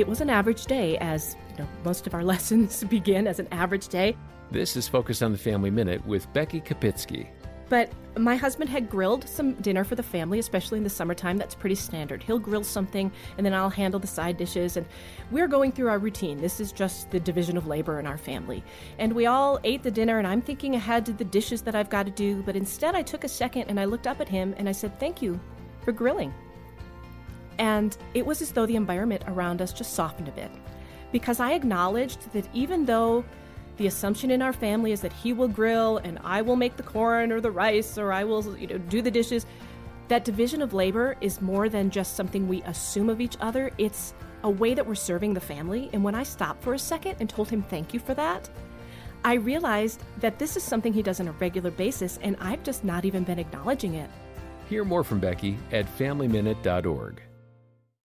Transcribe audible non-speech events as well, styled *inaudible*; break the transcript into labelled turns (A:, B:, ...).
A: it was an average day, as you know, most of our *laughs* lessons begin as an average day.
B: This is Focus on the Family Minute with Becky Kopitzke.
A: But my husband had grilled some dinner for the family, especially in the summertime. That's pretty standard. He'll grill something, and then I'll handle the side dishes. And we're going through our routine. This is just the division of labor in our family. And we all ate the dinner, and I'm thinking ahead to the dishes that I've got to do. But instead, I took a second and I looked up at him and I said, Thank you for grilling. And it was as though the environment around us just softened a bit. Because I acknowledged that even though the assumption in our family is that he will grill and I will make the corn or the rice or I will you know do the dishes. That division of labor is more than just something we assume of each other. It's a way that we're serving the family. And when I stopped for a second and told him thank you for that, I realized that this is something he does on a regular basis and I've just not even been acknowledging it.
B: Hear more from Becky at FamilyMinute.org.